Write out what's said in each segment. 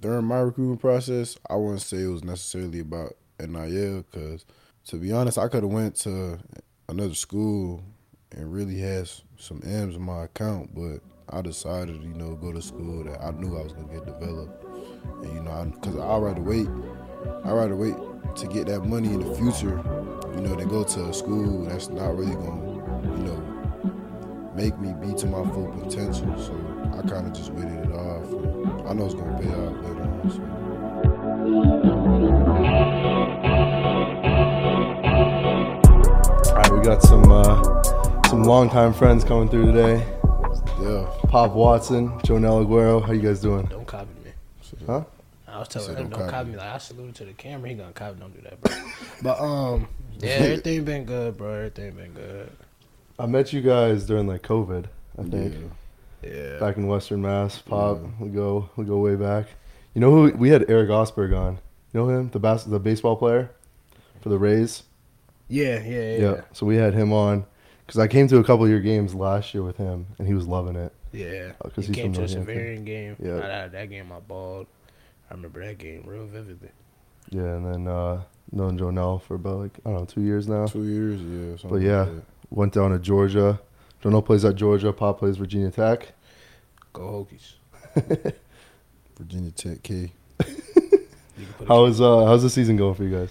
during my recruiting process, I wouldn't say it was necessarily about NIL because, to be honest, I could have went to another school and really had some M's in my account, but I decided, you know, go to school that I knew I was gonna get developed, and you know, because I, would rather wait, I'd rather wait to get that money in the future, you know, than go to a school that's not really gonna, you know, make me be to my full potential. So I kind of just waited it off. I know it's gonna pay out later on. So. All right, we got some uh, some longtime friends coming through today. Yeah. Pop Watson, Joenel Aguero. How you guys doing? Don't copy me. Huh? I was telling him don't don't copy copy me. me. Like I saluted to the camera, he gonna copy. Don't do that, bro. but um, yeah, everything been good, bro. Everything been good. I met you guys during like COVID, I think, Yeah. Yeah. back in Western Mass. Pop, Yeah. we go we go way back. You know who we had Eric Osberg on? You know him, the bas- the baseball player for the Rays. Yeah, yeah, yeah, yeah. So we had him on because I came to a couple of your games last year with him, and he was loving it. yeah. Oh, 'cause he he's came from to a Severian game. Yeah. Yeah, that, that game I balled. I remember that game real vividly. Yeah, and then uh, known Joenel for about like I don't know two years now. Two years, yeah. something But yeah. like. Went down to Georgia. Joenel plays at Georgia. Pop plays Virginia Tech. Go Hokies. Virginia Tech K. You can put it- How is uh how's the season going for you guys?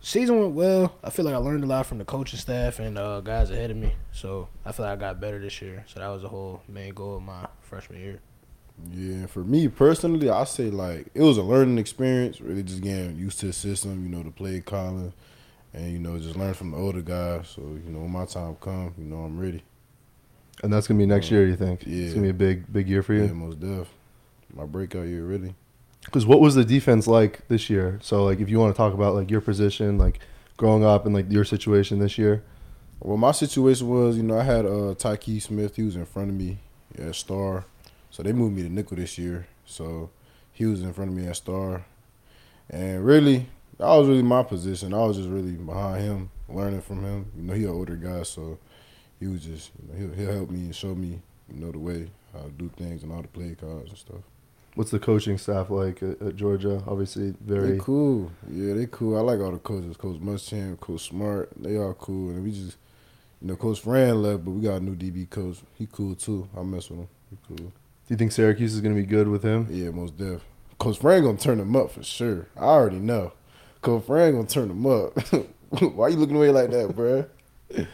Season went well. I feel like I learned a lot from the coaching staff and uh, guys ahead of me. So I feel like I got better this year. So that was the whole main goal of my freshman year. Yeah, for me personally, I say like it was a learning experience. Really, just getting used to the system, you know, to play calling, and you know, just learn from the older guys. So you know, when my time come, you know, I'm ready. And that's gonna be next year. You think? Yeah. It's gonna be a big big year for Yeah, you. most def. My breakout year, really. Because what was the defense like this year? So like if you want to talk about like your position, like growing up and like your situation this year. Well, my situation was, you know, I had uh Tykee Smith. He was in front of me at Star, so they moved me to nickel this year. So he was in front of me at Star, and really, that was really my position. I was just really behind him, learning from him. You know, he an older guy, so he was just, he'll, he'll help me and show me, you know, the way how to do things and all the play cards and stuff. What's the coaching staff like at, at Georgia? Obviously, very. They cool. Yeah, they cool. I like all the coaches. Coach Muschamp, Coach Smart. They all cool. And we just, you know, Coach Fran left, but we got a new DB coach. He cool too. I mess with him. He cool. Do you think Syracuse is gonna be good with him? Yeah, most def. Coach Fran gonna turn him up for sure. I already know. Coach Fran gonna turn him up. Why you looking away like that, bruh?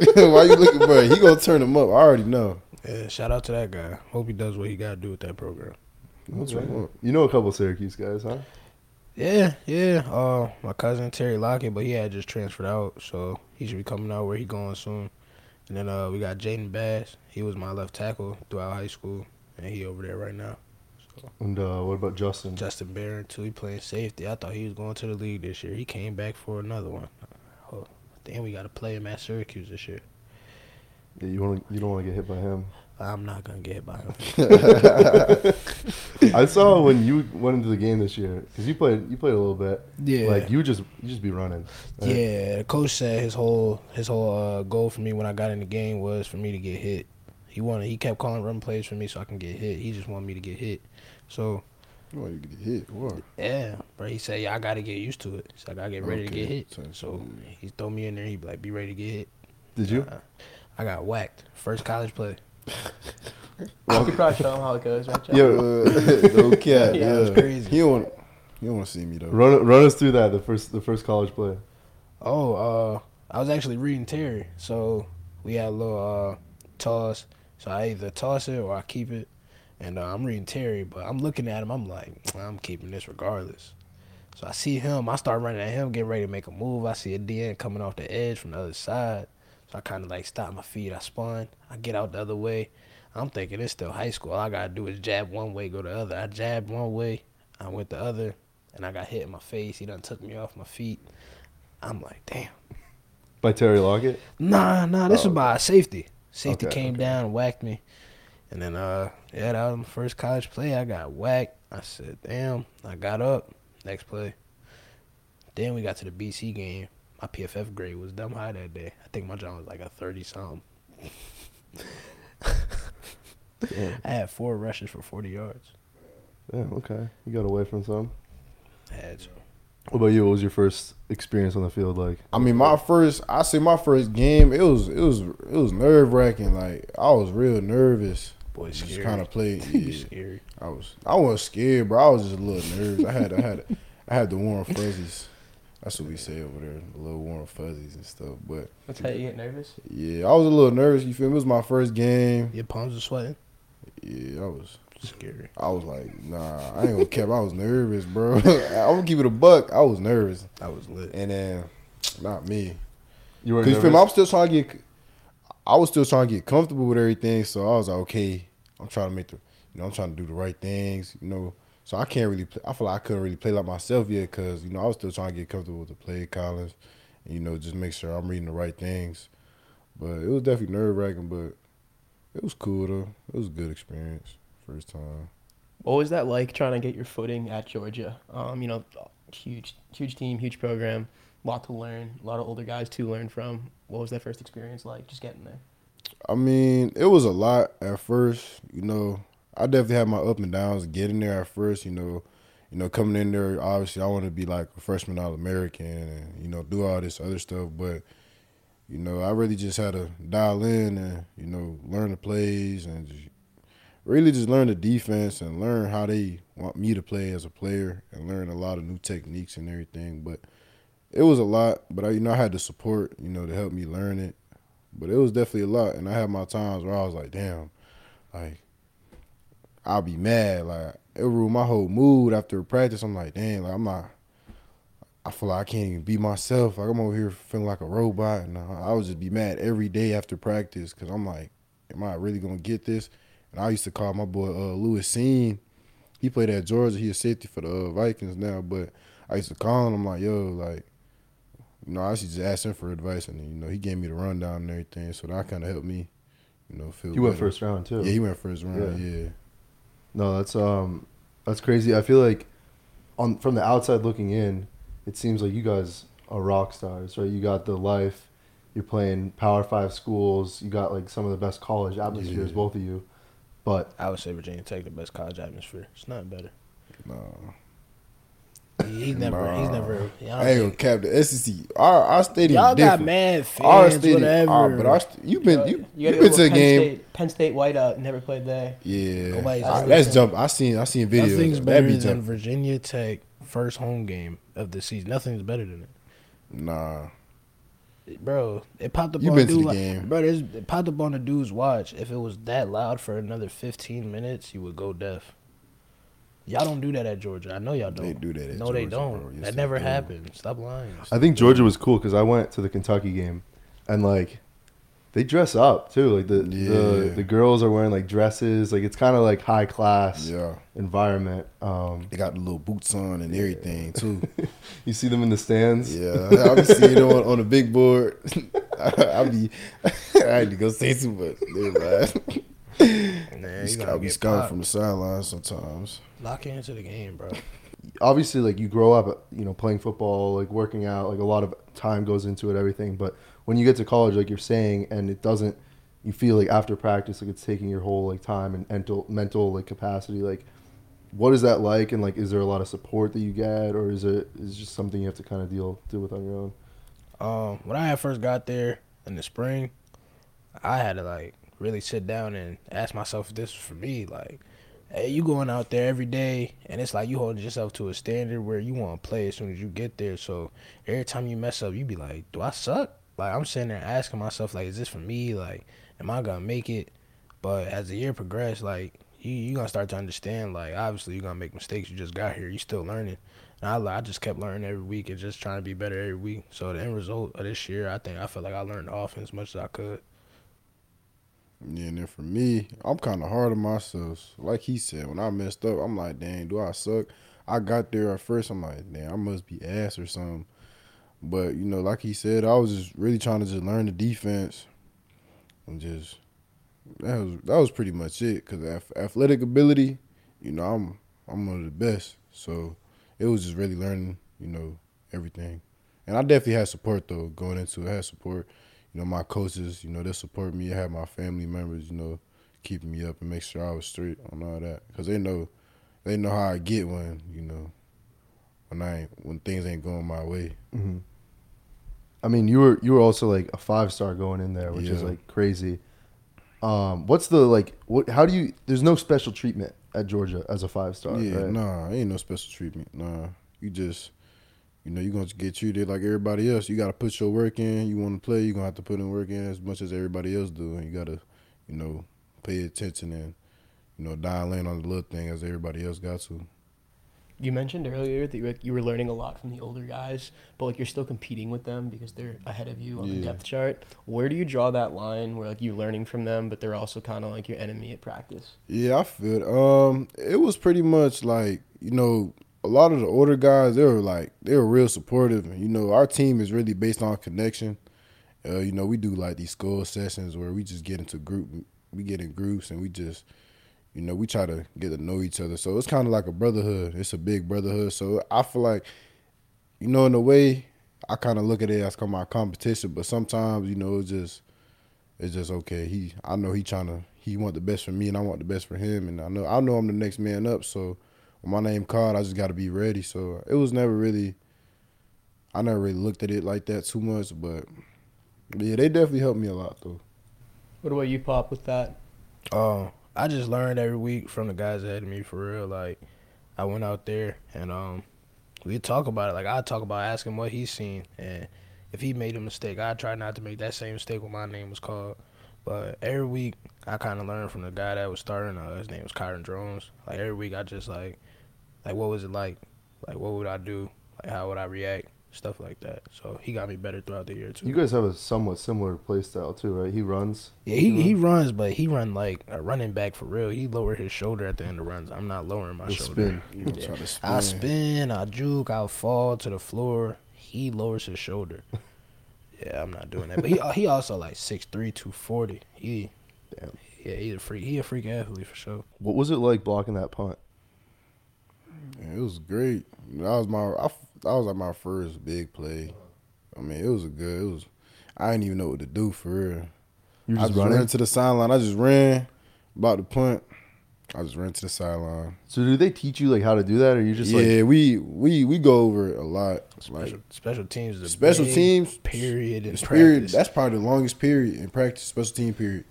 Why you looking, bro? He gonna turn him up. I already know. Yeah, shout out to that guy. Hope he does what he got to do with that program. What's wrong? You know a couple Syracuse guys, huh? Yeah, yeah. Uh, my cousin Terry Lockett, but he had just transferred out, so he should be coming out where he going soon. And then uh, we got Jaden Bass. He was my left tackle throughout high school, and he over there right now. And uh, what about Justin? Justin Barron too. He playing safety. I thought he was going to the league this year. He came back for another one. Oh, then we got to play him at Syracuse this year. Yeah, you want you don't want to get hit by him. I'm not gonna get hit by him. I saw when you went into the game this year because you played you played a little bit. Yeah. Like you just you just be running. right? Yeah, the coach said his whole his whole uh, goal for me when I got in the game was for me to get hit. He wanted he kept calling run plays for me so I can get hit. He just wanted me to get hit. So Why you get hit? What? yeah, bro. He said, "Yeah, I got to get used to it. So I got to get ready to get hit." so- So he throw me in there. He be like, "Be ready to get hit." Did you? Uh, I got whacked first college play. You could probably show him how it goes, right? Joe? Yeah, Uh, no cap. Yeah, Yeah, it was crazy. He don't want. He don't want to see me though. run run us through that the first the first college play. Oh, uh, I was actually reading Terry. So we had a little uh, toss. So I either toss it or I keep it. And uh, I'm reading Terry, but I'm looking at him. I'm like, I'm keeping this regardless. So I see him. I start running at him, getting ready to make a move. I see a DN coming off the edge from the other side. So I kind of like stop my feet. I spun. I get out the other way. I'm thinking it's still high school. All I gotta do is jab one way, go the other. I jabbed one way. I went the other, and I got hit in my face. He done took me off my feet. I'm like, damn. By Terry Lockett. Nah, nah, this Oh, was by safety. Safety Okay, came okay. down and whacked me. And then uh yeah, that was my first college play. I got whacked. I said, damn. I got up. Next play. Then we got to the BC game. My PFF grade was dumb high that day. I think my job was like a thirty something. Yeah. I had four rushes for 40 yards. yeah, okay. You got away from some. I had to. What about you? What was your first experience on the field like? I mean, my first, I say my first game, it was, it was, it was nerve wracking. Like I was real nervous. Boy, Just kind of played. You Yeah, scary. I was, I wasn't scared, bro. I was just a little nervous. I had, I had, I had the warm fuzzies. That's what we say over there, the little warm fuzzies and stuff. But That's how you get nervous. yeah, I was a little nervous. You feel me? It was my first game. Your palms are sweating. Yeah, I was. Scary. I was like, nah, I ain't gonna cap. I was nervous, bro. I'm gonna keep it a buck. I was nervous, I was lit. and then not me. You were Cause you feel me? I'm still trying to get. I was still trying to get comfortable with everything, so I was like, okay, I'm trying to make the, you know, I'm trying to do the right things, you know. So I can't really. Play, I feel like I couldn't really play like myself yet, cause you know I was still trying to get comfortable with the play calling, and, you know, just make sure I'm reading the right things. But it was definitely nerve wracking, but it was cool though. It was a good experience first time. What was that like trying to get your footing at Georgia? Um, you know, huge, huge team, huge program, a lot to learn, a lot of older guys to learn from. What was that first experience like? Just getting there. I mean, it was a lot at first. You know, I definitely had my up and downs getting there at first. You know, you know, coming in there, obviously, I want to be like a freshman All American and you know do all this other stuff. But you know, I really just had to dial in and you know learn the plays and just really just learn the defense and learn how they want me to play as a player and learn a lot of new techniques and everything. But it was a lot. But I, you know, I had the support, you know, to help me learn it. But it was definitely a lot, and I had my times where I was like, "Damn, like I'll be mad." Like it ruined my whole mood after practice. I'm like, "Damn, like I'm not." I feel like I can't even be myself. Like I'm over here feeling like a robot, and I, I would just be mad every day after practice because I'm like, "Am I really gonna get this?" And I used to call my boy uh, Lewis Cine. He played at Georgia. He a safety for the uh, Vikings now, but I used to call him. I'm like, "Yo, like." You know, I used to just ask him for advice, and you know, he gave me the rundown and everything, so that kind of helped me, you know, feel. You went first round too. Yeah, he went first round. Yeah, No, that's um, that's crazy. I feel like, on from the outside looking in, it seems like you guys are rock stars, right? You got the life. You're playing Power Five schools. You got like some of the best college atmospheres, Yeah. both of you. But I would say Virginia Tech the best college atmosphere. It's not better. no, He, he's never. He's never. Y'all, I ain't gonna cap the SEC. Our our stadium y'all got different. mad Our stadium, whatever. our- but our st- you been you, You you gotta been to a Penn game. State, Penn State whiteout. Never played there. Yeah, Nobody's I- ever that's been. jump. I seen I seen videos. Nothing's better be than jump. Virginia Tech first home game of the season. Nothing's better than it. Nah, Bro, it popped up You on been to dude the like- game. Bro, there's, it popped up on the dude's watch. If it was that loud for another 15 minutes, you would go deaf. Y'all don't do that at Georgia. I know y'all don't. They do that at no, they don't. bro. Yes, that never do. happened. Stop lying. I think Georgia was cool because I went to the Kentucky game, and like, they dress up too. Like the the, Yeah. the girls are wearing like dresses. Like it's kind of like high class yeah, environment. Um, they got the little boots on and everything too. you see them in the stands. Yeah, I'll be seeing it on, on the big board. I'll be, I had to go say too much. Never mind. Man, He's you got gonna be get scouting popped. from the sidelines sometimes. Lock into the game, bro. obviously like you grow up you know playing football like working out like a lot of time goes into it everything but when you get to college like you're saying and it doesn't you feel like after practice like it's taking your whole like time and mental mental like capacity like what is that like and like is there a lot of support that you get or is it is it just something you have to kind of deal deal with on your own Um, when I first got there in the spring, I had to like really sit down and ask myself if this for me. Like, hey, you going out there every day, and it's like you holding yourself to a standard where you want to play as soon as you get there. So every time you mess up, you be like, do I suck? Like I'm sitting there asking myself, like, is this for me? Like, am I gonna make it? But as the year progressed, like you you gonna start to understand. Like obviously you're gonna make mistakes. You just got here. You still learning. And I, I just kept learning every week and just trying to be better every week. So the end result of this year, I think I feel like I learned offense as much as I could. Yeah, and then for me, I'm kind of hard on myself. Like he said, when I messed up, I'm like, dang, do I suck? I got there at first, I'm like, damn, I must be ass or something. But you know, like he said, I was just really trying to just learn the defense and just that was that was pretty much it. Cause athletic ability, you know, I'm I'm one of the best. So it was just really learning, you know, everything. And I definitely had support though going into it. I had support you know, my coaches, you know, they support me. I have my family members, you know, keeping me up and make sure I was straight on all that. Cause they know, they know how I get when you know, when I when things ain't going my way. hmm I mean, you were you were also like a five star going in there, which is like crazy. Um, what's the like? What? How do you? There's no special treatment at Georgia as a five star. yeah, right? nah, ain't no special treatment. Nah, you just, you know, you're gonna get treated like everybody else. You gotta put your work in. You want to play, you're gonna have to put in work in as much as everybody else do, and you gotta, you know, pay attention and, you know, dial in on the little thing as everybody else got to. You mentioned earlier that you were, you were learning a lot from the older guys, but like you're still competing with them because they're ahead of you on the depth chart. Where do you draw that line where like you're learning from them, but they're also kind of like your enemy at practice? Yeah, I feel it. Um, it was pretty much like you know a lot of the older guys. They were like they were real supportive. And, you know, our team is really based on connection. Uh, you know, we do like these school sessions where we just get into group. We get in groups and we just, you know, we try to get to know each other. So it's kind of like a brotherhood. It's a big brotherhood. So I feel like, you know, in a way, I kind of look at it as kind of my competition. But sometimes, you know, it's just it's just okay. He, I know he trying to, he want the best for me, and I want the best for him, and I know, I know I'm the next man up. So when my name called, I just got to be ready. So it was never really, I never really looked at it like that too much, but, but yeah, they definitely helped me a lot though. What about you, Pop, with that? Um, I just learned every week from the guys ahead of me for real. Like, I went out there and um, we talk about it. Like I talk about asking what he's seen, and if he made a mistake, I try not to make that same mistake when my name was called. But every week, I kind of learned from the guy that was starting. Uh, his name was Kyron Drones. Like every week, I just like, like what was it like? Like what would I do? Like how would I react? Stuff like that. So he got me better throughout the year too. You guys have a somewhat similar play style too, right? He runs. Yeah, he, he runs, but he run like a running back for real. He lower his shoulder at the end of runs. I'm not lowering my He'll shoulder. spin. Yeah. to spin. I spin, I juke, I fall to the floor. He lowers his shoulder. yeah, I'm not doing that. But he he also like 6'3", 240. He Damn. yeah, he a freak. He a freak athlete for sure. What was it like blocking that punt? Yeah, it was great. That was my, I, that was like my first big play. I mean, it was a good. It was. I didn't even know what to do for real. You I just just running. ran to the sideline. I just ran about the punt. I just ran to the sideline. so do they teach you like how to do that, or you just yeah, like we we we go over it a lot. Special Like special teams. is a special big teams period in period that's probably the longest period in practice. Special team period.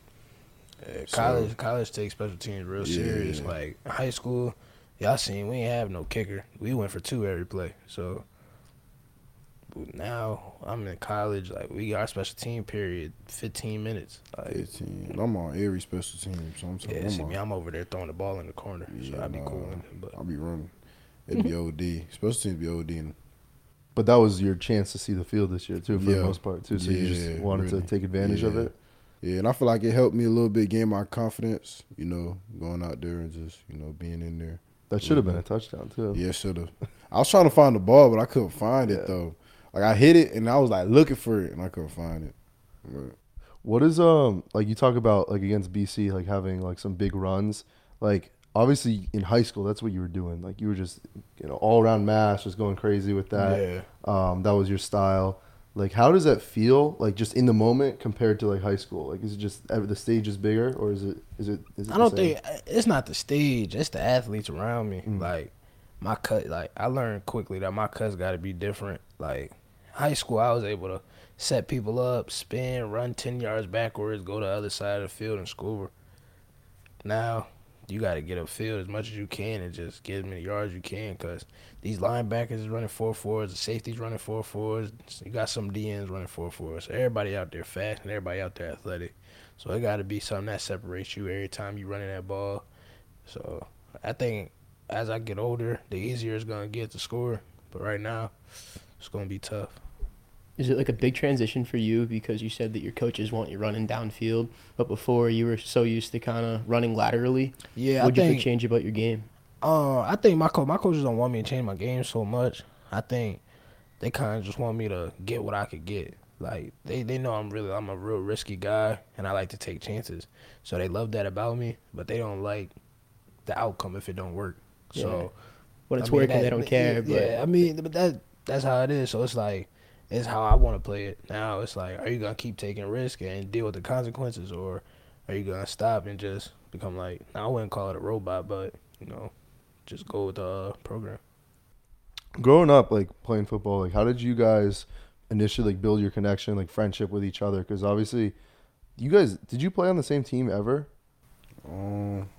Yeah, So- college college takes special teams real Yeah. serious. Like high school, y'all seen we ain't have no kicker. We went for two every play. So now I'm in college. Like we got our special team period, 15 minutes. Like Fifteen. I'm on every special team. So I'm, yeah, I'm see me, I'm over there throwing the ball in the corner. so Yeah, I'd be nah. cool. with it, But I'll be running. It'd be OD. Special teams be OD. And But that was your chance to see the field this year too, for the most part too. So you just Yeah, wanted to take advantage of it. Yeah, and I feel like it helped me a little bit gain my confidence. You know, going out there and just you know being in there. That should have been a touchdown too. Yeah, should have. I was trying to find the ball, but I couldn't find Yeah. it though. Like I hit it and I was like looking for it and I couldn't find it. But, What is um like you talk about like against BC like having like some big runs like obviously in high school that's what you were doing like you were just you know all around mass just going crazy with that yeah, um that was your style like how does that feel like just in the moment compared to like high school like is it just uh, the stage is bigger or is it is it is it I don't think it's not the stage. It's the athletes around me. Mm. Like my cut. Like I learned quickly that my cuts got to be different. Like high school, I was able to set people up, spin, run ten yards backwards, go to the other side of the field and score. Now you got to get upfield as much as you can and just get as many yards you can because these linebackers is running four fours, the safeties running four fours. You got some DNs running four fours. So everybody out there fast and everybody out there athletic. So it got to be something that separates you every time you running that ball. So I think as I get older, the easier it's gonna get to score. But right now, it's gonna be tough. Is it like a big transition for you because you said that your coaches want you running downfield, but before you were so used to kind of running laterally? Yeah, What'd you think. change about your game? Uh, I think my coach, my coaches don't want me to change my game so much. I think they kind of just want me to get what I could get. Like they, they know I'm really I'm a real risky guy and I like to take chances. So they love that about me, but they don't like the outcome if it don't work. So When it's I mean, working, that- they don't care. But Yeah, I mean, but that that's how it is. So it's like it's how I want to play it. Now it's like, are you gonna keep taking risk and deal with the consequences, or are you gonna stop and just become like I wouldn't call it a robot, but you know, just go with the uh, program. Growing up, like playing football, like how did you guys initially like build your connection, like friendship with each other? Because obviously, you guys did you play on the same team ever? Um,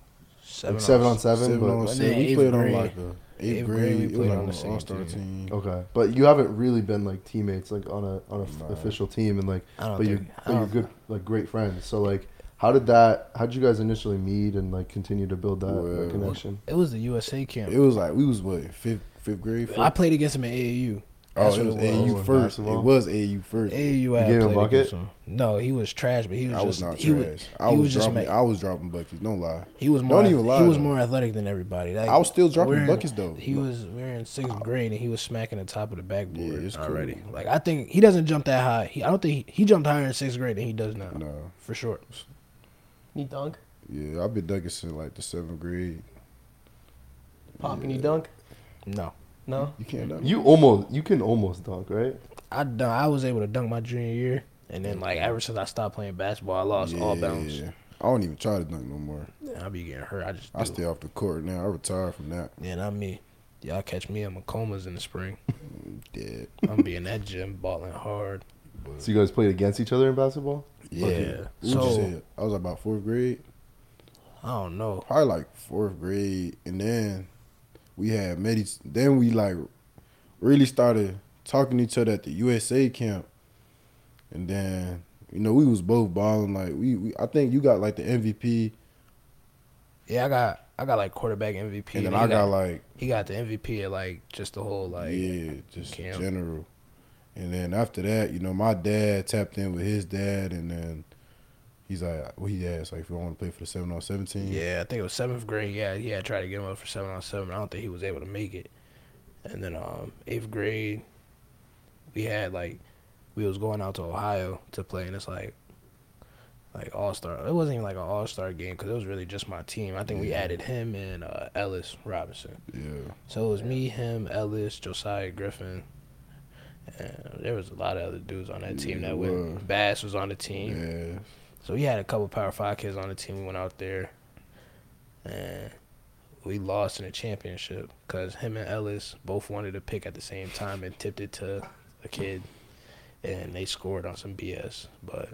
Seven, like seven on on seven, seven but on seven. We eighth played on like a eighth, eighth grade. grade, we it was played like on the same all-star team. team. okay, but you haven't really been like teammates, like on a on a f- Nah. official team, and like I don't but you're think. I but you're good, like great friends. So like, how did that? How did you guys initially meet and like continue to build that, that Well, connection? It was the USA camp. It was like we was what fifth fifth grade. Fifth? I played against him at AAU. Oh, it was it was. AAU Oh, first. It was AAU first. AAU. I You had gave him a bucket? against him. No, he was trash, but he was I was just not he trash. was I he was, was just dropping. ma- I was dropping buckets. Don't lie. he was more Don't ath- even lie, he was more athletic than everybody. Like, I was still dropping we're in- buckets though. He was we were in sixth grade and he was smacking the top of the backboard Yeah, it's cool. already. Like I think he doesn't jump that high. He, I don't think he, he jumped higher in sixth grade than he does now. No. For sure. You dunk? Yeah, I've been dunking since like the seventh grade. Pop, can Yeah. you dunk? No. No. You can't dunk. You almost you can almost dunk, right? I done, I was able to dunk my junior year and then like ever since I stopped playing basketball I lost all bounce. Yeah. I don't even try to dunk no more. I be getting hurt. I just I stay off the court now. I retired from that. Yeah, not me. Y'all catch me at Macomas in the spring. Dead. I'm be in that gym balling hard. So you guys played against each other in basketball? Yeah. What you So said? I was about fourth grade. I don't know. Probably like fourth grade, and then we had met each. Then we like really started talking to each other at the USA camp, and then you know we was both balling. Like we, we I think you got like the MVP, Yeah, I got I got like quarterback MVP. and then he I got like he got the MVP at like just the whole like yeah, just camp. general. And then after that, you know, my dad tapped in with his dad, and then he's like, what he asked, like, if you want to play for the seven on seventeen, Yeah, I think it was seventh grade. Yeah, yeah, I tried to get him up for seven on seven. I don't think he was able to make it. And then um eighth grade, we had like we was going out to Ohio to play, and it's like like all star. It wasn't even like an all star game because it was really just my team. I think we added him and uh, Ellis Robinson. yeah, So it was me, him, Ellis, Josiah Griffin. And there was a lot of other dudes on that team Yeah, that went. Bass was on the team. yeah. So we had a couple Power Five kids on the team. We went out there, and we lost in the championship because him and Ellis both wanted to pick at the same time and tipped it to a kid, and they scored on some BS. But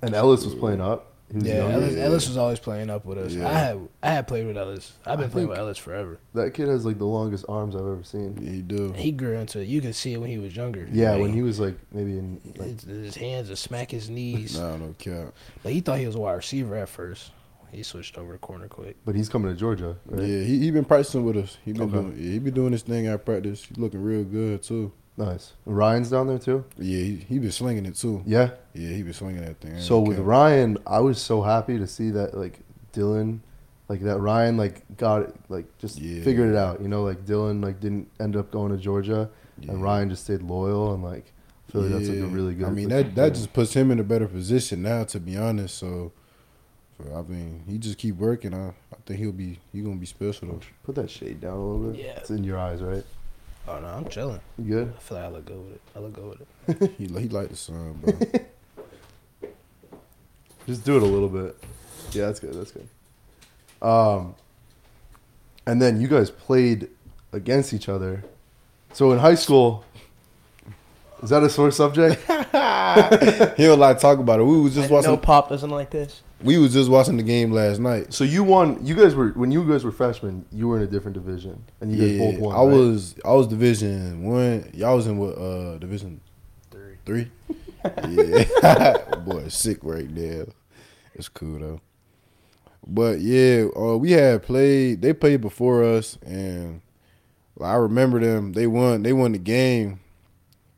And Ellis was playing up. He yeah, younger. Ellis, Yeah. Ellis was always playing up with us. Yeah. I had I had played with Ellis. I've been I playing with Ellis forever. That kid has like the longest arms I've ever seen. Yeah, he do. He grew into it. You could see it when he was younger. Yeah, Like, when he was like maybe in like his, his hands would smack his knees. Nah, no cap. But he thought he was a wide receiver at first. He switched over to corner quick. but he's coming to Georgia, right? Yeah, he he been practicing with us. He been Okay. doing yeah, he been doing this thing at practice. He looking real good too. Nice. Ryan's down there too? Yeah, he, he been slinging it too. Yeah. Yeah, he been swinging that thing. I So with. Ryan, I was so happy to see that like Dylan, like that Ryan like got it, like just Yeah. figured it out. You know, like Dylan like didn't end up going to Georgia, Yeah. and Ryan just stayed loyal and like I feel like that's like a really good. I mean that that thing. just puts him in a better position now. To be honest, so, so I mean he just keep working. I I think he'll be he gonna be special though. put that shade down a little bit. Yeah. it's in your eyes, right? Oh no, I'm chilling. You good? I feel like I look good with it. I look good with it. He he like the sun, bro. Just do it a little bit. Yeah, that's good. That's good. Um, and then you guys played against each other. So in high school, is that a sore subject? he don't like talk about it. We was just watching. Pop doesn't like this. We was just watching the game last night. So you won. You guys were when you guys were freshmen. You were in a different division, and you guys both won. I right? was I was division one. Y'all was in what uh division Three. three? yeah, boy, sick right there. It's cool though. But yeah, uh, we had played. They played before us, and I remember them. They won. They won the game.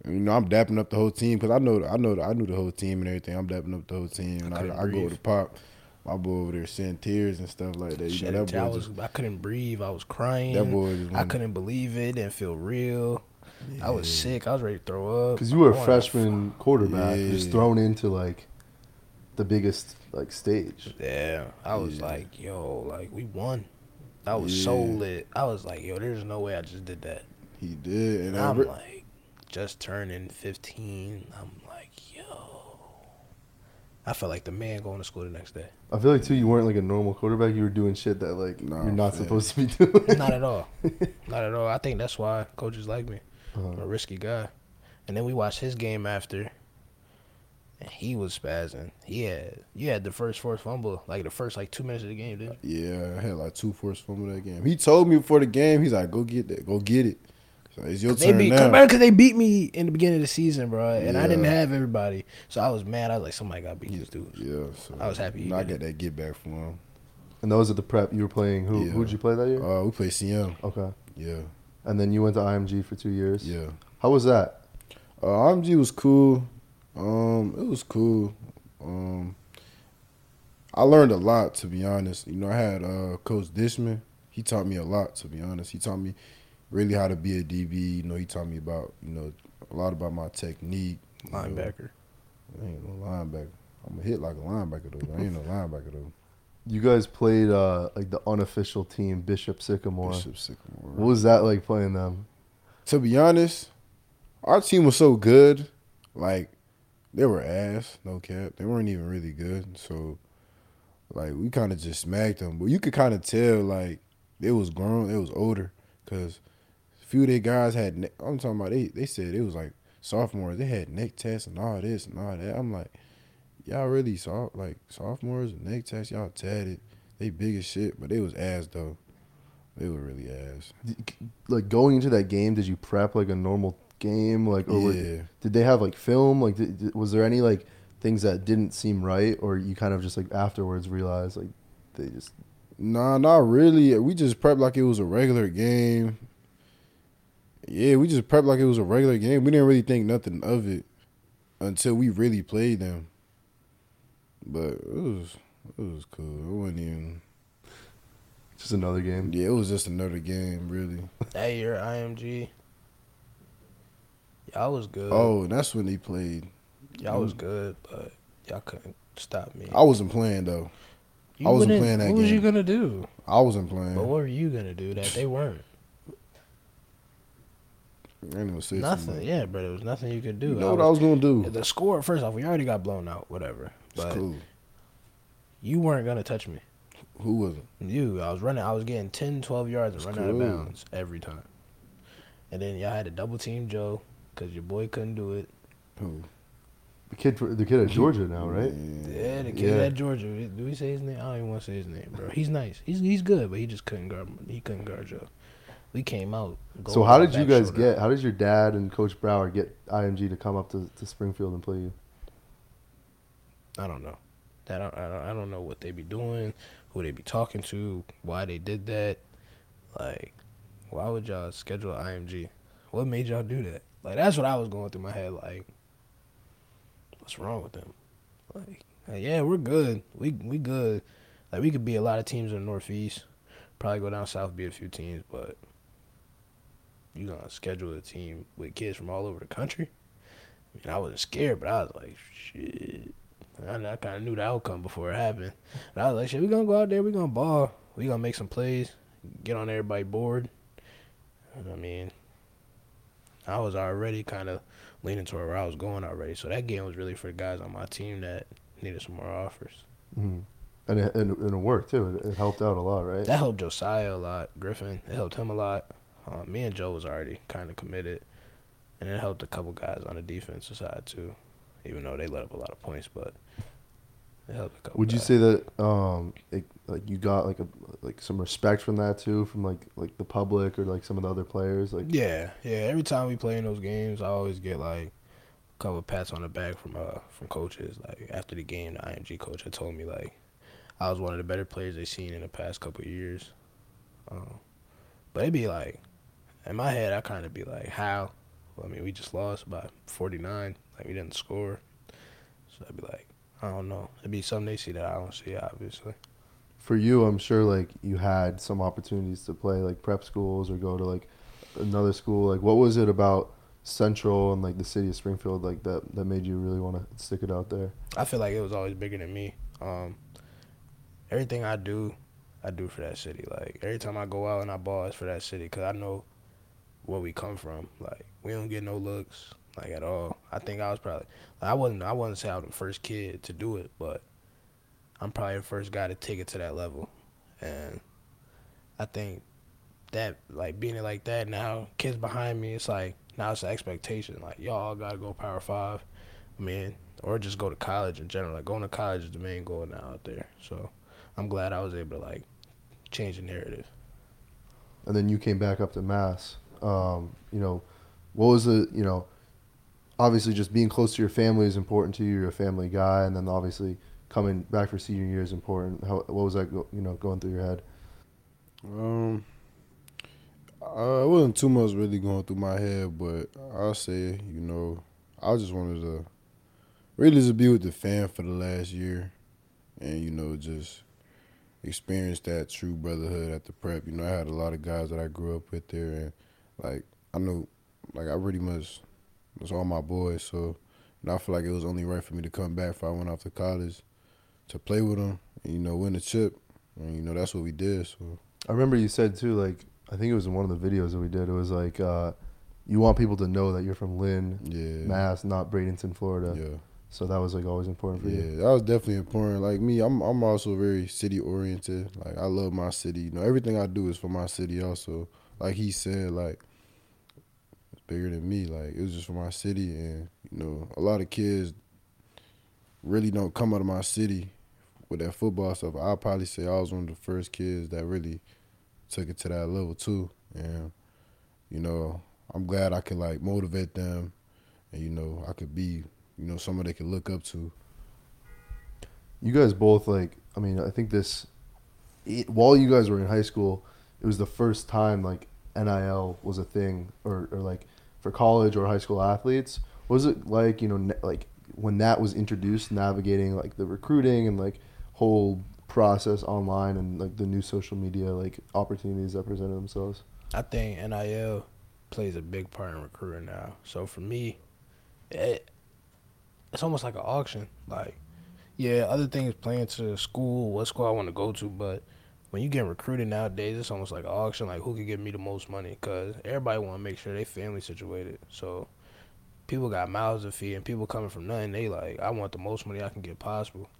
And, you know, I'm dapping up the whole team because I know, I know, I knew the whole team and everything. I'm dapping up the whole team, and I I, I, go to the pop. My boy over there shedding tears and stuff like that. You Shit, know, that I boy, was just, I couldn't breathe. I was crying. that boy just I couldn't believe it. Didn't feel real. I was sick. I was ready to throw up. because you were I a wanted to freshman quarterback, just thrown into like the biggest like stage. Yeah, I was Yeah. like, yo, like we won. I was so Yeah. lit. I was like, yo, there's no way I just did that. He did, and And I I'm re- like, just turning 15. I'm like, yo, I felt like the man going to school the next day. I feel like too, you weren't like a normal quarterback. You were doing shit that like Nah, you're not fam. supposed to be doing. Not at all. Not at all. I think that's why coaches like me. I'm Uh-huh. a risky guy. And then we watched his game after, and he was spazzing. He had you had the first forced fumble, like the first like two minutes of the game, didn't? Yeah, I had like two forced fumble that game. He told me before the game, he's like, "Go get that, go get it." So it's your They turn beat, now. because they beat me in the beginning of the season, bro, and I didn't have everybody, so I was mad. I was like, somebody got beat these dudes. Yeah, so I was happy he you know, I did got that get back from him. And those are the prep you were playing. Who Yeah. who'd you play that year? Uh, we played CM. okay. Yeah, And then you went to IMG for two years. yeah. How was that? Uh, IMG was cool. Um, it was cool. Um, I learned a lot to be honest. You know, I had uh, Coach Dishman. He taught me a lot to be honest. He taught me really how to be a DB. You know, he taught me about you know a lot about my technique. you know. Linebacker. I ain't no linebacker. I'm gonna hit like a linebacker though. I ain't no linebacker though. You guys played uh, like the unofficial team, Bishop Sycamore. Bishop Sycamore. What was that like playing them? to be honest, our team was so good. Like they were ass, no cap. They weren't even really good. So like we kind of just smacked them. But you could kind of tell like it was grown, it was older, cause a few of their guys had. Ne- I'm talking about they. They said it was like sophomores. They had neck tests and all this and all that. I'm like, y'all really saw like sophomores and neck tests. Y'all tatted. They big as shit, but they was ass though. They were really ass. Like going into that game, did you prep like a normal game? Like, or were- Yeah. did they have like film? Like, did, did- was there any like things that didn't seem right, or you kind of just like afterwards realized like they just Nah, not really. We just prepped like it was a regular game. Yeah, we just prepped like it was a regular game. We didn't really think nothing of it until we really played them. But it was it was cool. It wasn't even. just another game? Yeah, it was just another game, really. That year, IMG. Y'all was good. Oh, and that's when they played. y'all was good, but y'all couldn't stop me. I wasn't playing though. You I wasn't playing that game. What was you gonna do? I wasn't playing. But what were you gonna do that they weren't? I ain't gonna say too Nothing. much. Yeah, but there was nothing you could do. You know what I was gonna do? The score. First off, we already got blown out. Whatever. It's cool. you weren't gonna touch me. Who wasn't? You. I was running. I was getting 10, 12 yards and running out of bounds every time. And then y'all had to double team Joe because your boy couldn't do it. Who? The kid, the kid at Georgia now, right? Yeah, the kid Yeah. at Georgia. Do we say his name? I don't even want to say his name, bro. He's nice. He's he's good, but he just couldn't guard. He couldn't guard Joe. We came out. So how did you guys get? How did your dad and Coach Brower get IMG to come up to, to Springfield and play you? I don't know. I don't, I don't. I don't know what they be doing, who they be talking to, why they did that. Like, why would y'all schedule IMG? What made y'all do that? Like, that's what I was going through my head. Like, what's wrong with them? Like, like, yeah, we're good. We we good. Like, we could be a lot of teams in the Northeast. Probably go down south, be a few teams, but you gonna schedule a team with kids from all over the country? I mean, I wasn't scared, but I was like, shit. I, I kind of knew the outcome before it happened. And I was like, shit, we gonna go out there, we gonna ball, we gonna make some plays, get on everybody board. And I mean, I was already kind of leaning toward where I was going already. So that game was really for the guys on my team that needed some more offers. Mm-hmm. And, it, and, and it worked too. It, it helped out a lot, right? That helped Josiah a lot. Griffin, it helped him a lot. Uh, me and Joe was already kind of committed, and it helped a couple guys on the defensive side too. Even though they let up a lot of points, but it helped a couple. Would you guys. say that um it, like you got like a like some respect from that too from like like the public or like some of the other players like Yeah, yeah. Every time we play in those games, I always get like a couple pats on the back from uh from coaches. Like after the game, the IMG coach had told me like I was one of the better players they've seen in the past couple of years. Um, but it'd be like in my head, I kind of be like, how? Well, I mean, we just lost by forty nine. Like we didn't score, so I'd be like, I don't know. It'd be something they see that I don't see, obviously. for you I'm sure like you had some opportunities to play like prep schools or go to like another school like what was it about Central and like the city of Springfield like that that made you really want to stick it out there I feel like it was always bigger than me. Um, everything I do, I do for that city. Like every time I go out and I ball, it's for that city because I know where we come from. Like we don't get no looks. like at all. I think I was probably I wasn't I wasn't say I was the first kid to do it, but I'm probably the first guy to take it to that level, and I think that like being it like that now, kids behind me, it's like now it's an expectation. Like y'all gotta go Power Five, I mean, or just go to college in general. Like going to college is the main goal now out there. So I'm glad I was able to like change the narrative. and then you came back up to Mass. Um, you know, what was the you know, obviously just being close to your family is important to you. You're a family guy, and then obviously coming back for senior year is important. How what was that go, you know going through your head? Um, it wasn't too much really going through my head, but I'll say, you know, I just wanted to really just be with the fam for the last year, and you know, just experience that true brotherhood at the prep. You know, I had a lot of guys that I grew up with there, and like I know, like I pretty much was all my boys. So, and I feel like it was only right for me to come back before I went off to college to play with them, and you know, win the chip. And you know, that's what we did. So. I remember you said too, like I think it was in one of the videos that we did. It was like uh, you want people to know that you're from Lynn, Yeah. Mass, not Bradenton, Florida. Yeah. So that was like always important for you. Yeah, that was definitely important. Like me, I'm I'm also very city oriented. Like I love my city. You know, everything I do is for my city also. Like he said, like it's bigger than me. Like it was just for my city and you know, a lot of kids really don't come out of my city with that football stuff. I'll probably say I was one of the first kids that really took it to that level too. And, you know, I'm glad I could like motivate them and you know, I could be, you know, someone they could look up to. You guys both like. I mean, I think this. It, while you guys were in high school, it was the first time like NIL was a thing, or or like for college or high school athletes. What was it like? You know, like when that was introduced, navigating like the recruiting and like whole process online and like the new social media like opportunities that presented themselves. I think NIL plays a big part in recruiting now. So for me, it it's almost like an auction. Like, yeah, other things playing to school, what school I want to go to, but when you get recruited nowadays, it's almost like an auction. Like, who can give me the most money? Because everybody want to make sure they family situated. So people got mouths to feed, and people coming from nothing. They like, I want the most money I can get possible.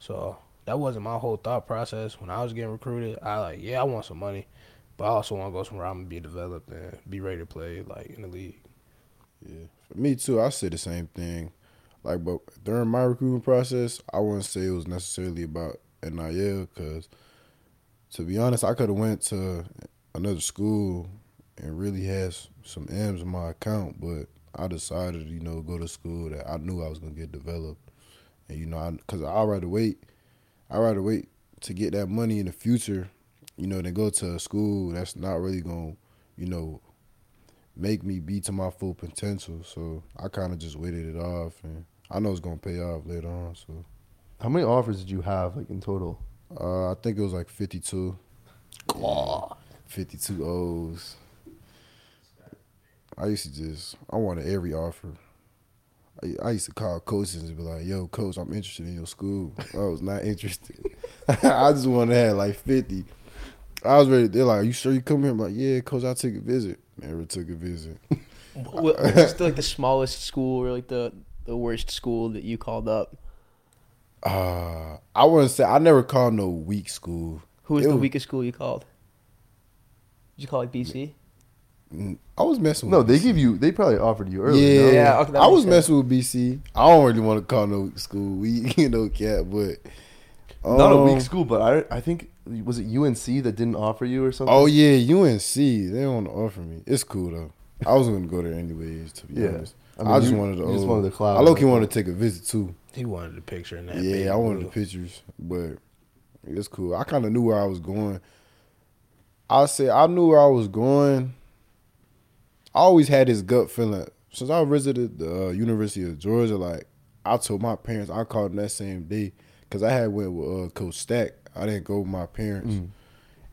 So that wasn't my whole thought process when I was getting recruited. I like, yeah, I want some money. But I also want to go somewhere I'm gonna be developed and be ready to play like in the league. Yeah, for me too. I say the same thing. Like, but during my recruiting process, I wouldn't say it was necessarily about NIL because, to be honest, I could have went to another school and really had some M's in my account, but I decided, you know, go to school that I knew I was gonna get developed, and you know, I because I rather wait, I rather wait to get that money in the future, you know, than go to a school that's not really gonna, you know, make me be to my full potential. So I kind of just waited it off, and I know it's gonna pay off later on. So How many offers did you have like in total? Uh, I think it was like 52. 52 O's. I used to just, I wanted every offer. I, I used to call coaches and be like, yo, coach, I'm interested in your school. I was not interested. I just wanted to have like 50. I was ready. They're like, you sure you come here? I'm like, yeah, coach, I'll take a visit. Never took a visit. What was the, like the smallest school or like the the worst school that you called up? Uh, I wouldn't say, I never called no weak school. Who was It the was- weakest school you called? Did you call like BC? Mm, I was messing with No, they BC. give you. They probably offered you early. Yeah, no? Yeah, okay, I was sense. messing with BC. I don't really want to call no school weak, you know, cat, but Not a um, weak school, but I I think was it UNC that didn't offer you or something. Oh yeah, UNC. They don't want to offer me. It's cool though. I was gonna go there anyways. To be Yeah. honest, I I, just you- wanted to. you just wanted the cloud. I low key wanted to take a visit too. He wanted the picture in that. Yeah, I wanted blue. the pictures, but it's cool. I kind of knew where I was going. I say I knew where I was going. I always had this gut feeling since I visited the uh, University of Georgia. Like I told my parents, I called them that same day because I had went with uh, Coach Stack. I didn't go with my parents, Mm.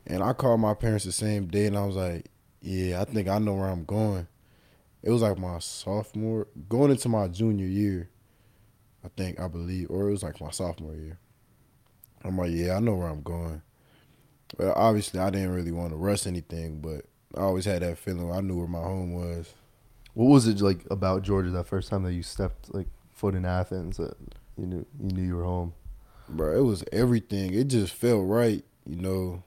and I called my parents the same day, and I was like, "Yeah, I think I know where I'm going." It was like my sophomore, going into my junior year. I think I believe, or it was like my sophomore year. I'm like, yeah, I know where I'm going. Well, obviously, I didn't really want to rush anything, but I always had that feeling. I knew where my home was. What was it like about Georgia that first time that you stepped like foot in Athens that you knew you knew you were home? bro. It was everything. It just felt right, you know.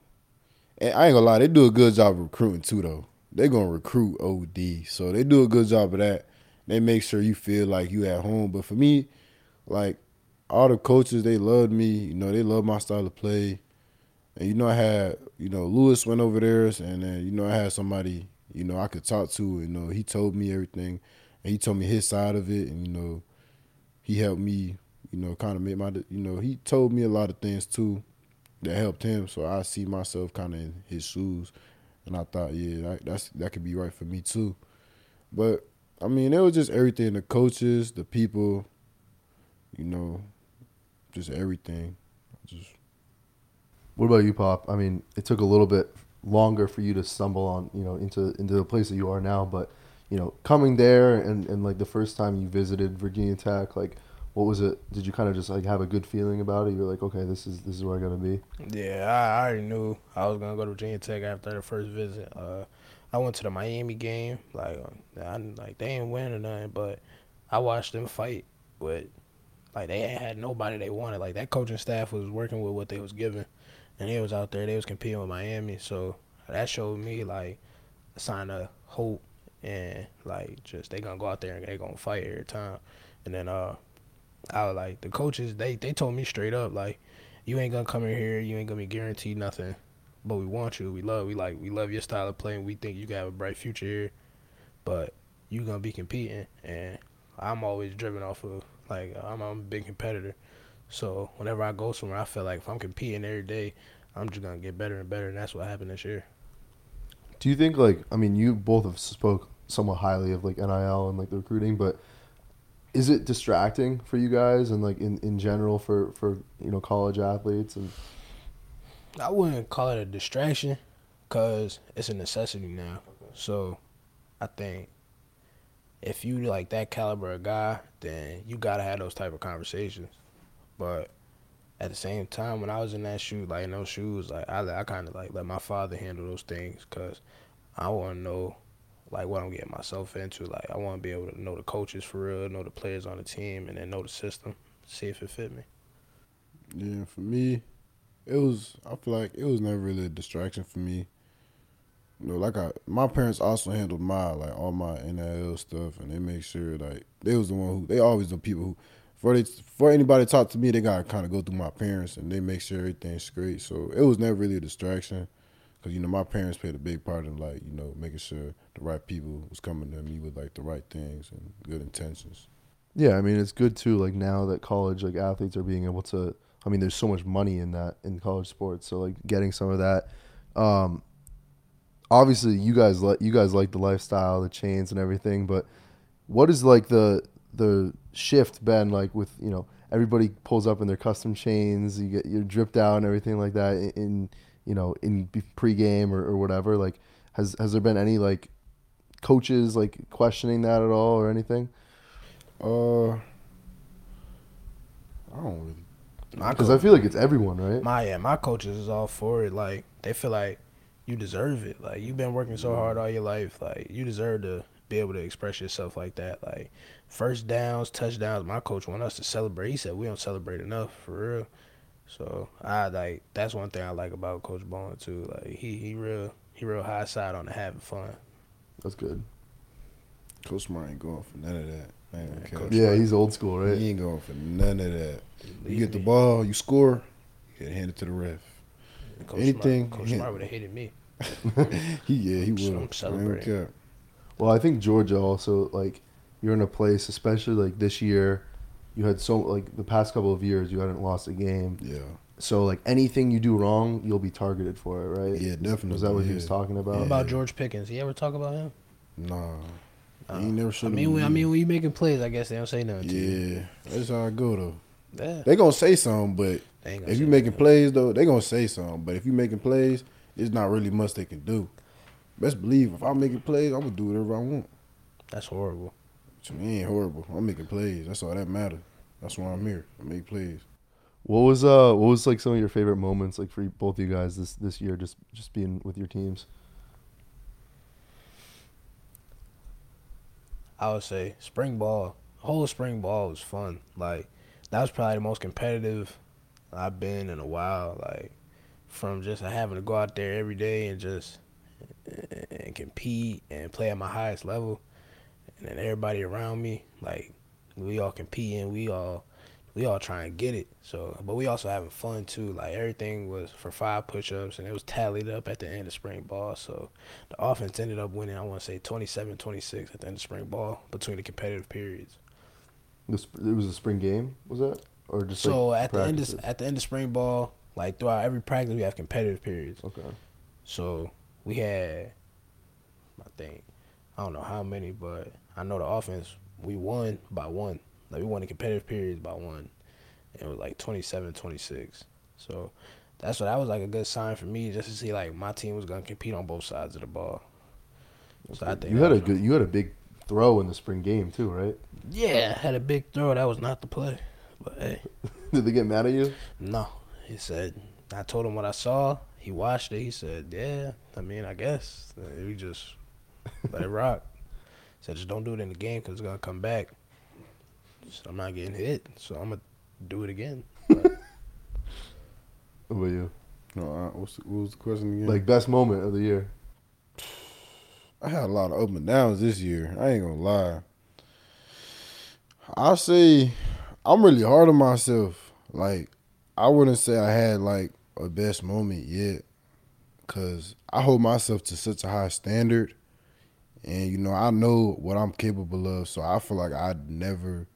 And I ain't gonna lie, they do a good job of recruiting too, though. They gonna recruit OD, so they do a good job of that. They make sure you feel like you at home. But for me, like all the coaches, they loved me. You know, they love my style of play. And you know, I had you know Lewis went over there, and then you know I had somebody you know I could talk to. You know, he told me everything, and he told me his side of it, and you know, he helped me you know, kind of made my, you know, he told me a lot of things too that helped him. So I see myself kind of in his shoes, and I thought, yeah, that, that's that could be right for me too. But I mean, it was just everything: the coaches, the people, you know, just everything. Just. What about you, Pop? I mean, it took a little bit longer for you to stumble on, you know, into into the place that you are now, but you know, coming there and, and like the first time you visited Virginia Tech, like what was it? Did you kind of just like have a good feeling about it? You're like, okay, this is this is where I gotta be. Yeah, I, I already knew I was gonna go to Virginia Tech after the first visit. Uh, I went to the Miami game. Like, I like they ain't win or nothing, but I watched them fight with. Like they had nobody they wanted. Like that coaching staff was working with what they was given, and they was out there. They was competing with Miami, so that showed me like a sign of hope. And like just they gonna go out there and they gonna fight every time. And then uh I was like the coaches they they told me straight up like you ain't gonna come in here. You ain't gonna be guaranteed nothing. But we want you. We love we like we love your style of playing we think you have a bright future here. But you gonna be competing. And I'm always driven off of like I'm, I'm a big competitor so whenever I go somewhere I feel like if I'm competing every day I'm just gonna get better and better and that's what happened this year. Do you think like I mean you both have spoke somewhat highly of like NIL and like the recruiting, but is it distracting for you guys and like in, in general for for you know college athletes and I wouldn't call it a distraction because it's a necessity now. So I think if you like that caliber of guy, then you gotta have those type of conversations. But at the same time, when I was in that shoe, like in those shoes, like I, I kind of like let my father handle those things because I want to know like what I'm getting myself into. Like I want to be able to know the coaches for real, know the players on the team, and then know the system, see if it fit me. Yeah, for me, it was. I feel like it was never really a distraction for me. You know, like I, my parents also handled my like all my NIL stuff, and they make sure like they was the one who they always the people who for they for anybody to talk to me, they gotta kind of go through my parents, and they make sure everything's great. So it was never really a distraction. Cause you know my parents played a big part in like you know making sure the right people was coming to me with like the right things and good intentions. Yeah, I mean it's good too. Like now that college like athletes are being able to. I mean, there's so much money in that in college sports. So like getting some of that. Um, obviously, you guys let you guys like the lifestyle, the chains, and everything. But what is like the the shift been like with you know everybody pulls up in their custom chains. You get you're dripped out and everything like that in, in you know, in pregame or, or whatever? Like, has has there been any like coaches like questioning that at all or anything? Uh, I don't really. Because I feel like it's everyone, right? My yeah, my coaches is all for it. Like they feel like you deserve it. Like you've been working so mm-hmm. hard all your life. Like you deserve to be able to express yourself like that. Like first downs, touchdowns. My coach want us to celebrate. He said we don't celebrate enough for real. So I like that's one thing I like about Coach Bowen too. Like he he real he real high side on the having fun. That's good. Coach Smart ain't going for none of that. Man, yeah, he's old school, right? He ain't going for none of that. You get the ball, you score, you get handed to the ref. Coach Anything. Smart, Coach Smart would have hated me. he yeah, he would have. Well, I think Georgia also like you're in a place, especially like this year you had so like the past couple of years you hadn't lost a game. Yeah. So like anything you do wrong, you'll be targeted for it, right? Yeah, definitely. Was that what yeah. he was talking about? What about George Pickens? You ever talk about him? Nah. Uh, he never should. I mean, when, I mean, when you making plays, I guess they don't say nothing. Yeah, that's how I go though. Yeah. They gonna say something, but if you making plays though, they gonna say something. But if you making plays, it's not really much they can do. Best believe if I'm making plays, I'm gonna do whatever I want. That's horrible. To me, ain't horrible. I'm making plays. That's all that matters. That's why I'm here. I make plays. What was uh what was like some of your favorite moments like for both of you guys this this year just just being with your teams? I would say spring ball. Whole spring ball was fun. Like that was probably the most competitive I've been in a while. Like from just having to go out there every day and just and compete and play at my highest level, and then everybody around me, like we all competing, we all we all trying to get it. So, but we also having fun too. Like everything was for five push-ups, and it was tallied up at the end of spring ball. So, the offense ended up winning. I want to say 27-26 at the end of spring ball between the competitive periods. It was a spring game, was that, or just So like, at the end of at the end of spring ball, like throughout every practice, we have competitive periods. Okay. So we had, I think, I don't know how many, but I know the offense we won by one. Like we won the competitive periods by one. And It was like 27-26. So that's what that was like a good sign for me just to see like my team was gonna compete on both sides of the ball. So I think you had a good, you had a big throw in the spring game too, right? yeah had a big throw. That was not the play, but hey. Did they get mad at you? No, he said. I told him what I saw. He watched it. He said, "Yeah, I mean, I guess we just let it rock." He Said, "Just don't do it in the game because it's gonna come back." So I'm not getting hit, so I'm gonna do it again. But What about you? No, uh, what's the, what was the question again? Like best moment of the year? I had a lot of up and downs this year. I ain't gonna lie. I'll say I'm really hard on myself. Like I wouldn't say I had like a best moment yet, cause I hold myself to such a high standard, and you know I know what I'm capable of. So I feel like I never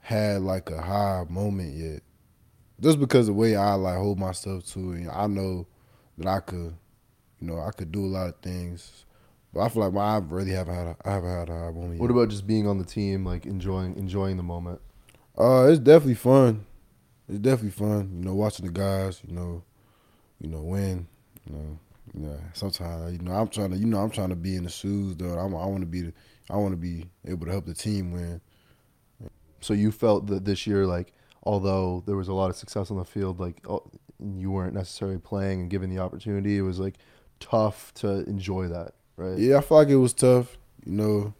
had like a high moment yet, just because the way I like hold myself to it. I know that I could you know, I could do a lot of things, but I feel like my, I really haven't had a, I haven't had a high moment. What yet. about just being on the team, like enjoying enjoying the moment? Uh, it's definitely fun. It's definitely fun. You know, watching the guys. You know, you know win. You know, you know. Sometimes you know I'm trying to. You know, I'm trying to be in the shoes though. I'm, I want to be. The, I want to be able to help the team win. So you felt that this year, like although there was a lot of success on the field, like oh, you weren't necessarily playing and given the opportunity, it was like tough to enjoy that, right? Yeah, I feel like it was tough. You know,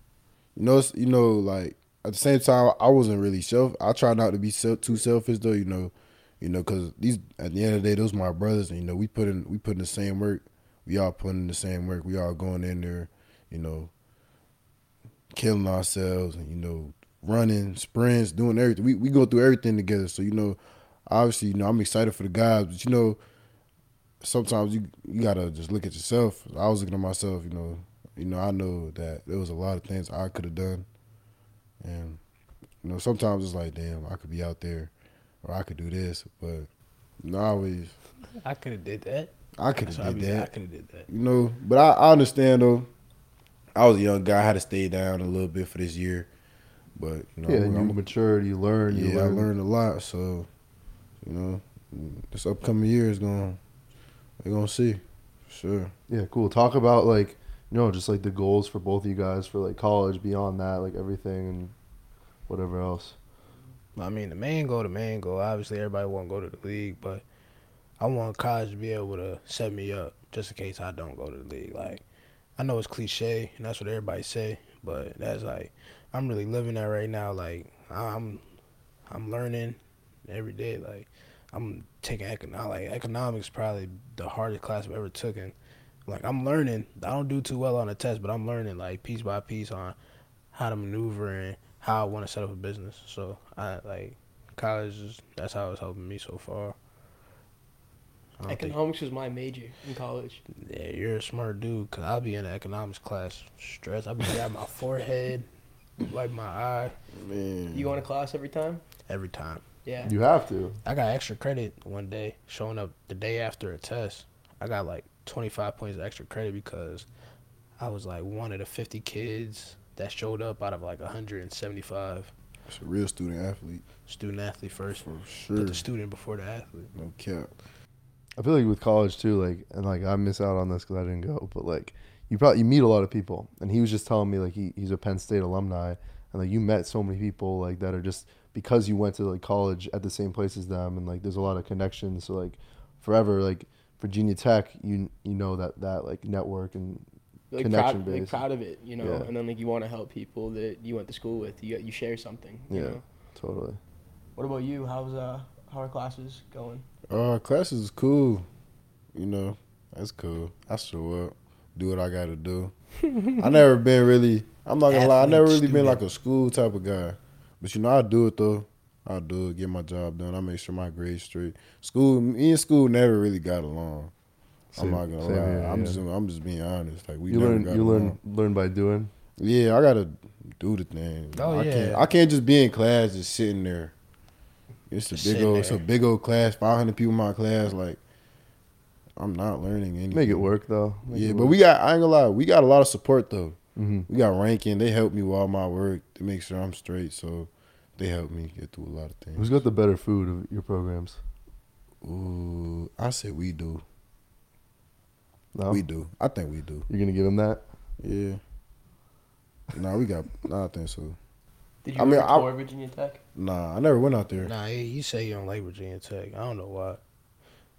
you know, you know, like at the same time, I wasn't really self. I try not to be self, too selfish though. You know, you know, because these at the end of the day, those my brothers, and you know, we put in we put in the same work. We all put in the same work. We all going in there, you know, killing ourselves, and you know, running sprints, doing everything. We we go through everything together. So you know, obviously, you know, I'm excited for the guys, but you know, sometimes you you gotta just look at yourself. I was looking at myself, you know, you know, I know that there was a lot of things I could have done, and you know, sometimes it's like, damn, I could be out there, or I could do this, but you know, I always I could have did that. I could have what I did be- I that, could have did that. you know. But I, I understand though. I was a young guy. I had to stay down a little bit for this year, but you know, Yeah, I'm- you I'm- matured, you learned, you yeah, I learned. learned a lot. So, you know, this upcoming year is going, we're gonna see, sure. Yeah, cool. Talk about like you know just like the goals for both of you guys for like college, beyond that, like everything and whatever else. I mean, the main goal, the main goal. Obviously, everybody want to go to the league, but I want college to be able to set me up just in case I don't go to the league. Like, I know it's cliche, and that's what everybody say, but that's like I'm really living that right now. Like, I'm I'm learning every day. Like, I'm taking econ like economics probably the hardest class I've ever taken. Like, I'm learning. I don't do too well on the test, but I'm learning like piece by piece on how to maneuver and how I want to set up a business. So I like college. Is, that's how it's helping me so far. I don't think- Economics was my major in college. yeah, you're a smart dude. Cause I'll be in the economics class stressed. I'll be grabbing my forehead, like my eye, Man, You go into class every time? every time. Yeah. You have to. I got extra credit one day showing up the day after a test. I got like 25 points of extra credit because I was like one of the 50 kids that showed up out of like 175 it's a real student athlete student athlete first. for sure. Put the student before the athlete. No cap. I feel like with college too, like and like I miss out on this because I didn't go, but like you probably you meet a lot of people, and he was just telling me like he, he's a Penn State alumni, and like you met so many people like that are just because you went to like college at the same place as them, and like there's a lot of connections. So like forever, like Virginia Tech, you you know that that like network and like Connection proud, like proud of it, you know, Yeah. and then like you want to help people that you went to school with. You you share something. You Yeah. Know? Totally. What about you? How's uh how are classes going? Uh, classes is cool. You know, that's cool. I show up, do what I gotta do. I never been really. I'm not gonna lie. I never Athlete, really been like a school type of guy. But you know, I do it though. I do it, get my job done. I make sure my grades straight. School, me and school never really got along. Same- I'm not gonna same lie. here, I'm yeah. just, I'm just being honest. Like we you never learn. got You along. learn. Learn by doing. Yeah, I gotta do the thing. Oh, I yeah. Can't, I can't just be in class just sitting there. It's a Just big sitting old, it's a big old class, 500 people in my class. Like, I'm not learning anything. Make it work though. Make Yeah, it but work. we got. I ain't gonna lie. We got a lot of support though. Mhm. We got ranking. They help me with all my work to make sure I'm straight. So they help me get through a lot of things. Who's got the better food of your programs? Ooh, I said we do. No, We do. I think we do. you're gonna give them that. Yeah. Nah, we got. Nah, I think so. Did you I mean, ever I- tour Virginia Tech? Nah, I never went out there. Nah, you- you say you don't like Virginia Tech. I don't know why.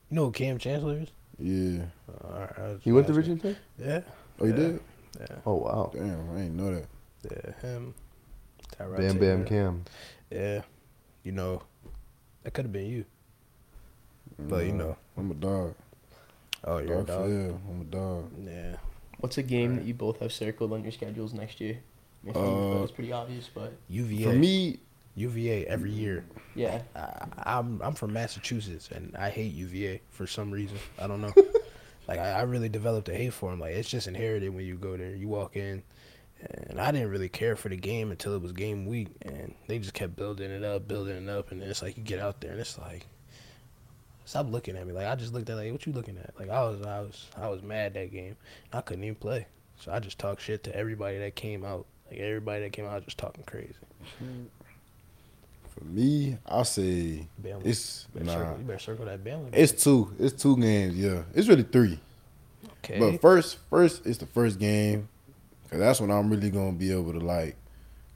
You know who Kam Chancellor is? Yeah. All right, He went to. Virginia Tech. Yeah, Oh, you Yeah. did? yeah, Oh wow. Damn, I didn't know that. yeah. Him. Tyrod Bam Bam Taylor. Kam. Yeah, you know, that could have been you. But you know, I'm a dog. oh, you're a Dog for dog. real. I'm a dog. Yeah. What's a game that you both have circled on your schedules next year? I think Uh, it's pretty obvious, but UVA. For me, UVA every year. yeah. I, I'm I'm from Massachusetts and I hate UVA for some reason. I don't know. like I, I really developed a hate for them. Like it's just inherited when you go there. You walk in, and I didn't really care for the game until it was game week, and they just kept building it up, building it up, and then it's like you get out there and it's like. Stop looking at me. Like I just looked at like what you looking at? Like I was I was I was mad that game. I couldn't even play. So I just talked shit to everybody that came out. Like everybody that came out just talking crazy. Mm-hmm. For me, I say Bama. it's You nah. circle, you better circle that Bama. It's two. It's two games. Yeah, it's really three. okay. But first, first it's the first game, cause that's when I'm really gonna be able to like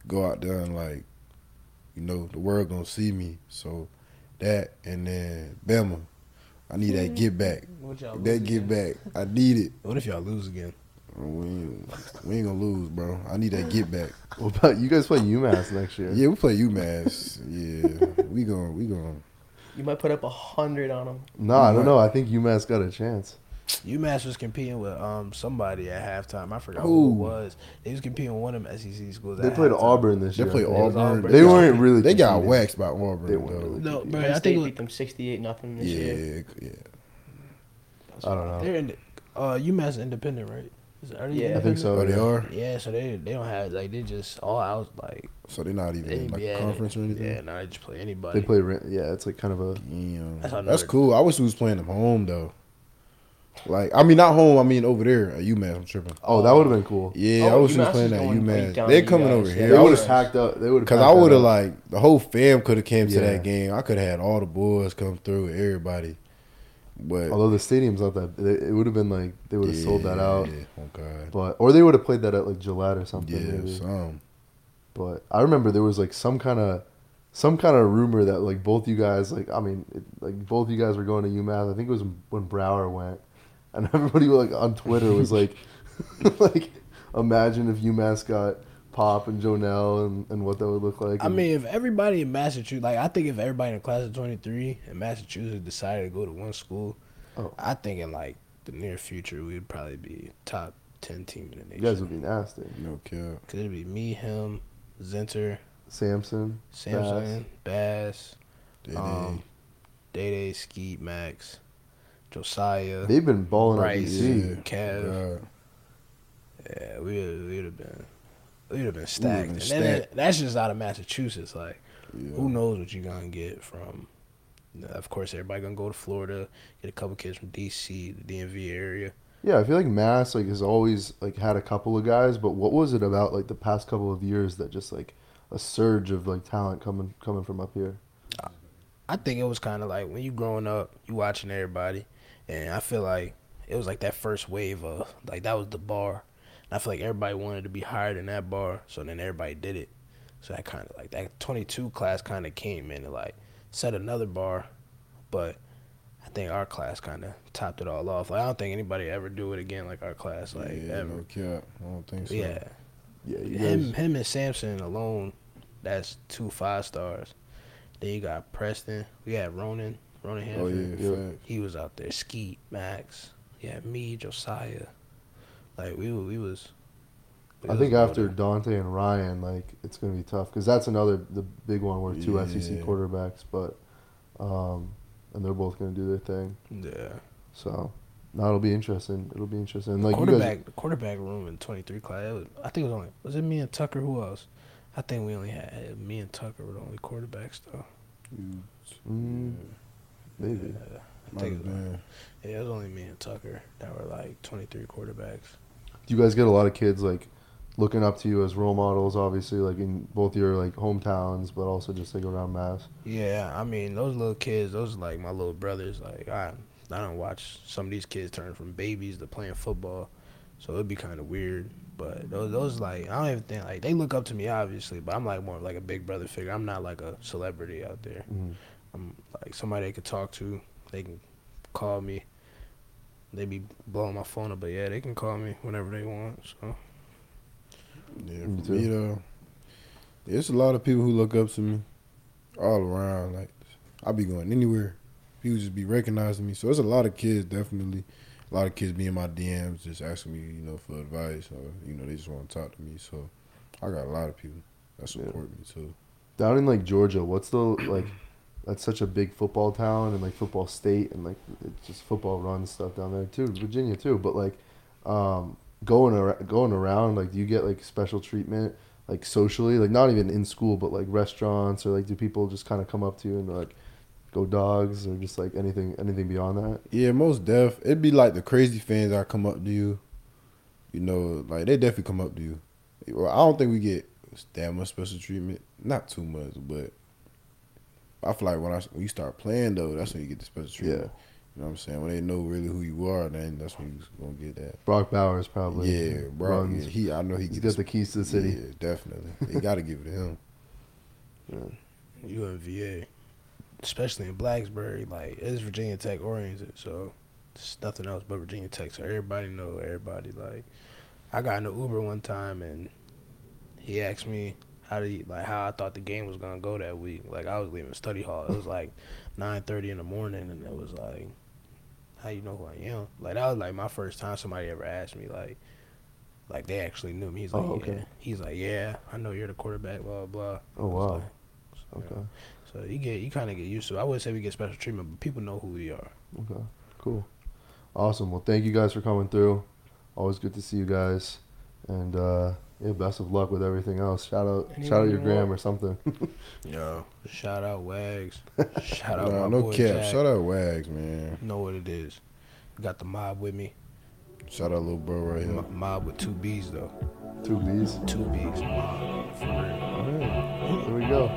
go out there and like, you know, the world gonna see me. So that and then Bama, I need that mm. get back. What y'all lose That get again? back, I need it. What if y'all lose again? We ain't, we ain't gonna lose, bro. I need that get back. What about you guys play UMass next year? Yeah, we play UMass. Yeah, we going we going You might put up a hundred on them. No, I don't know. I think UMass got a chance. UMass was competing with um somebody at halftime. I forgot who Who? it was. They was competing with one of them SEC schools. They at played halftime. Auburn this year. They played Auburn. Auburn. They got- weren't really They got competing. waxed by Auburn. They weren't though. really No, bro, I think it beat them sixty-eight nothing this year. Yeah, yeah. I don't know. they're in. the, Uh, UMass independent, right? Is, are they Yeah. I think so. Oh, they are. Yeah, so they they don't have like they just all out like So they're not even they in like yeah, a conference or anything. Yeah, no, they just play anybody. They play. ra- Yeah, it's like kind of a. Damn. That's That's, cool. I wish we was playing them home though. Like I mean, not home. I mean over there at UMass. I'm tripping. Oh, that would have been cool. Yeah, Oh, I wish we was UMass playing at going right UMass. They're coming you over guys. here. They I would have packed up. They would have. because I would have like the whole fam could have came to that game. I could have had all the boys come through, everybody. But Although the stadium's not that, it would have been like they would have sold that out. Yeah, oh god. But or they would have played that at like Gillette or something. Yeah, maybe. some. But I remember there was like some kind of some kind of rumor that like both you guys like I mean it, like both you guys were going to UMass. I think it was when Brower went, and everybody like on Twitter was like like imagine if UMass got Pop and Joenel and, and what that would look like. I and- mean, if everybody in Massachusetts, like I think if everybody in the class of twenty three in Massachusetts decided to go to one school, Oh. I think in like the near future we'd probably be top ten team in the you nation. guys would be nasty. No cap. Cause it'd be me, him, Zenter, Samson, Samson, Bass, They, um, Day Day, Skeet, Max, Josiah, they've been balling at Bryce, BC. Yeah. Kev. God. Yeah, we would we'd have been we'd have been stacked. been and then that- that's just out of Massachusetts. Like, Yeah. who knows what you're gonna get from? Uh, of course, everybody gonna go to Florida, get a couple kids from DC, the DMV area. Yeah, I feel like Mass like has always like had a couple of guys, but what was it about like the past couple of years that just like a surge of like talent coming coming from up here? I think it was kind of like when you growing up, you watching everybody, and I feel like it was like that first wave of like that was the bar. I feel like everybody wanted to be higher than that bar, so then everybody did it. So that kind of like that 22 class kind of came in and like set another bar, but I think our class kind of topped it all off. Like I don't think anybody ever do it again like our class, like yeah, ever. no cap. I don't think so. Yeah, Yeah, him, guys. him and Samson alone, that's two five stars. Then you got Preston. We had Ronan, Ronan Oh yeah, Yeah. He was out there. Skeet, Max. Yeah, me, Josiah. Like we we was. I think after loaded. Dante and Ryan, like it's gonna be tough because that's another the big one where two SEC quarterbacks, but um, and they're both gonna do their thing. Yeah. So now it'll be interesting. It'll be interesting. Like you quarterback, guys, the quarterback room in twenty three class. It was, I think it was only was it me and Tucker. Who else? I think we only had me and Tucker were the only quarterbacks though. You- Mm, maybe. Yeah, I think it was, yeah, it was only me and Tucker that were like twenty three quarterbacks. You guys get a lot of kids like looking up to you as role models? Obviously, like in both your like hometowns, but also just like around Mass. Yeah, I mean those little kids, those are like my little brothers. Like I, I don't watch some of these kids turn from babies to playing football, so it'd be kind of weird. But those, those like I don't even think like they look up to me obviously, but I'm like more like a big brother figure. I'm not like a celebrity out there. Mm. I'm like somebody they could talk to. They can call me. They be blowing my phone up, but yeah, they can call me whenever they want. So Yeah, for me though, there's a lot of people who look up to me all around. Like I be going anywhere, people just be recognizing me. So there's a lot of kids, definitely. A lot of kids be in my DMs, just asking me, you know, for advice, or you know, they just want to talk to me. So I got a lot of people that support me too. Down in like Georgia, what's the like? That's such a big football town and like football state and like it's just football run stuff down there too. Virginia too, but like um, going around, going around, like do you get like special treatment like socially, like not even in school, but like restaurants or like do people just kind of come up to you and like go dogs or just like anything anything beyond that? Yeah, most def. It'd be like the crazy fans that come up to you. You know, like they definitely come up to you. Well, I don't think we get that much special treatment. Not too much, but I feel like when I when you start playing though, that's when you get the special treatment. Yeah. You know what I'm saying? When they know really who you are, then that's when you're gonna get that. Brock Bowers probably. yeah, bro. runs. Yeah, he, I know he He's gets got the keys to the city. Yeah, definitely. they got to give it to him. Yeah. you in VA, especially in Blacksburg, like it's Virginia Tech oriented, so it's nothing else but Virginia Tech. So everybody know everybody. Like I got in an Uber one time and he asked me how do you, like how I thought the game was gonna go that week. Like I was leaving study hall. It was like nine thirty in the morning, and it was like, how you know who I am? Like that was like my first time somebody ever asked me like. Like they actually knew me. He's like, Oh, okay. yeah. He's like, yeah, I know you're the quarterback. Blah blah. Oh wow. like, so, Okay. so you get you kind of get used to. it. I wouldn't say we get special treatment, but people know who we are. Okay. Cool. Awesome. Well, thank you guys for coming through. Always good to see you guys. And uh, yeah, best of luck with everything else. Shout out, Anyone shout out your gram want? or something. Yo, shout out Wags. shout out Nah, my no boy cap. Jack. Shout out Wags, man. Know what it is. Got the mob with me. Shout out little bro right here. M- mob with two B's though. Two B's. Two B's. Mob. For real. All right. There we go.